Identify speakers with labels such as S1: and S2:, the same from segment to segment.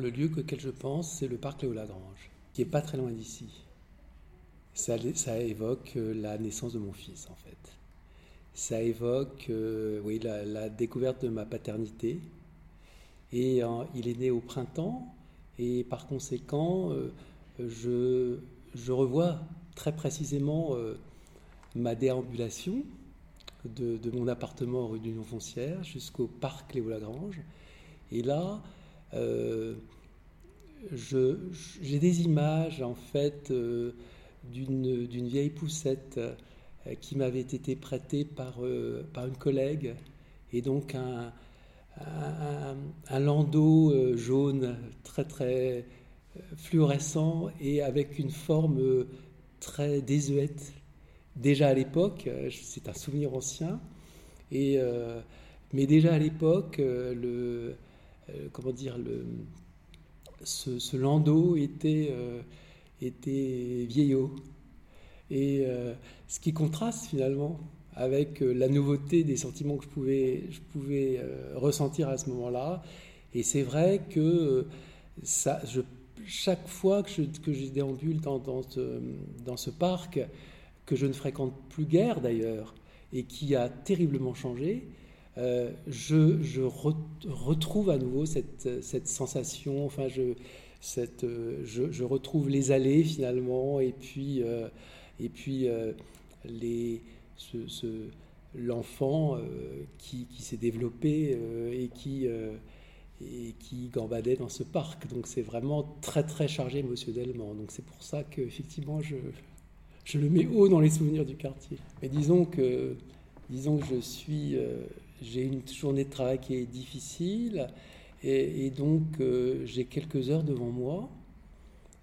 S1: le lieu auquel je pense, c'est le parc Léo-Lagrange, qui est pas très loin d'ici. Ça, évoque euh, la naissance de mon fils, en fait. Ça évoque, euh, oui, la, découverte de ma paternité. Et il est né au printemps, et par conséquent, je, je, revois très précisément ma déambulation de, de, mon appartement rue d'Union Foncière jusqu'au parc Léo-Lagrange. Et là, euh, j'ai des images en fait euh, d'une vieille poussette euh, qui m'avait été prêtée par, par une collègue et donc un, un, landau jaune très très fluorescent et avec une forme très désuète. Déjà à l'époque, c'est un souvenir ancien, et, mais déjà à l'époque, le, euh, comment dire, le, ce, landau était, euh, était vieillot. Et euh, ce qui contraste finalement avec la nouveauté des sentiments que je pouvais, je pouvais ressentir à ce moment-là. Et c'est vrai que ça, chaque fois que je, que je déambule dans, ce, dans ce parc, que je ne fréquente plus guère d'ailleurs, et qui a terriblement changé, euh, je, retrouve à nouveau cette, sensation, enfin, euh, je, retrouve les allées finalement, et puis, euh, l'enfant qui, s'est développé et qui gambadait dans ce parc. Donc c'est vraiment très très chargé émotionnellement. Donc c'est pour ça qu'effectivement je, je le mets haut dans les souvenirs du quartier. Mais disons que, disons que je suis j'ai une journée de travail qui est difficile et, donc euh, j'ai quelques heures devant moi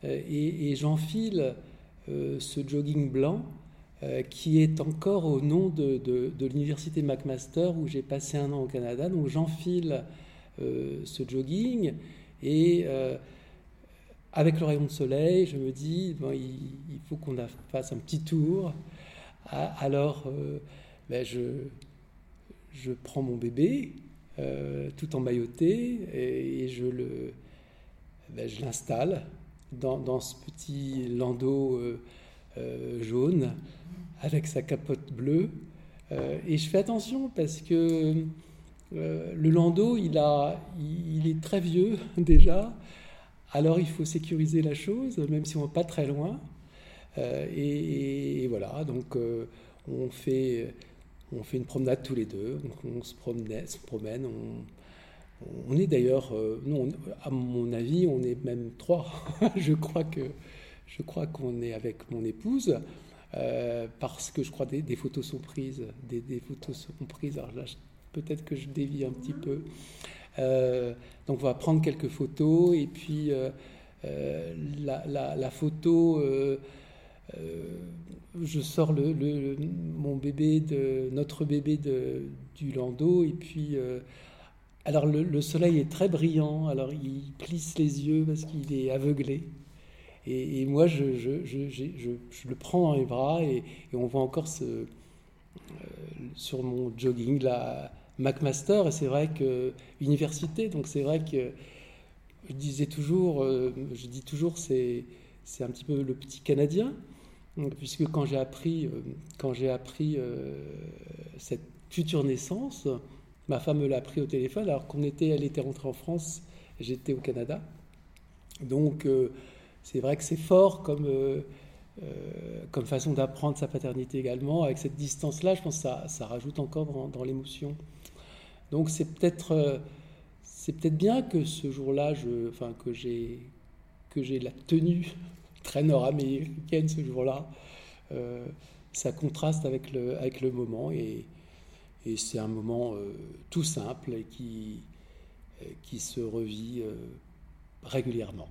S1: euh, et, j'enfile euh, ce jogging blanc qui est encore au nom de, l'université McMaster où j'ai passé un an au Canada. Donc j'enfile ce jogging et avec le rayon de soleil, je me dis, bon, il, faut qu'on fasse un petit tour. Alors, ben je, je prends mon bébé euh, tout emmailloté et, et je le, ben, je l'installe dans, dans, ce petit landau euh, euh, jaune avec sa capote bleue. et je fais attention parce que le landau, il, a, il, est très vieux déjà. Alors il faut sécuriser la chose, même si on va pas très loin. Et, et, voilà, donc on fait on fait une promenade tous les deux, on se, promène. On, est d'ailleurs, euh, à mon avis, on est même trois. je crois que je crois qu'on est avec mon épouse euh, parce que je crois des, des photos sont prises, des, photos sont prises. Alors là, peut-être que je dévie un petit peu. Euh, donc on va prendre quelques photos et puis la, la, photo euh, je sors le, mon bébé, de, notre bébé du landau, et puis. Euh, alors le, soleil est très brillant, alors il plisse les yeux parce qu'il est aveuglé. Et, moi, je, le prends dans les bras et, on voit encore ce, euh, sur mon jogging la McMaster. Et c'est vrai que université, donc c'est vrai que je disais toujours, je dis toujours, c'est c'est un petit peu le petit Canadien puisque quand j'ai appris, euh, euh, cette future naissance, ma femme me l'a appris au téléphone alors qu'on était, elle était rentrée en France, j'étais au Canada. Donc euh, c'est vrai que c'est fort comme, façon d'apprendre sa paternité également. Avec cette distance-là, je pense que ça, rajoute encore dans, l'émotion. Donc c'est peut-être bien que ce jour-là, que j'ai la tenue très nord-américaine ce jour-là. Euh, ça contraste avec le, moment et, et c'est un moment euh, tout simple et qui, se revit euh, régulièrement.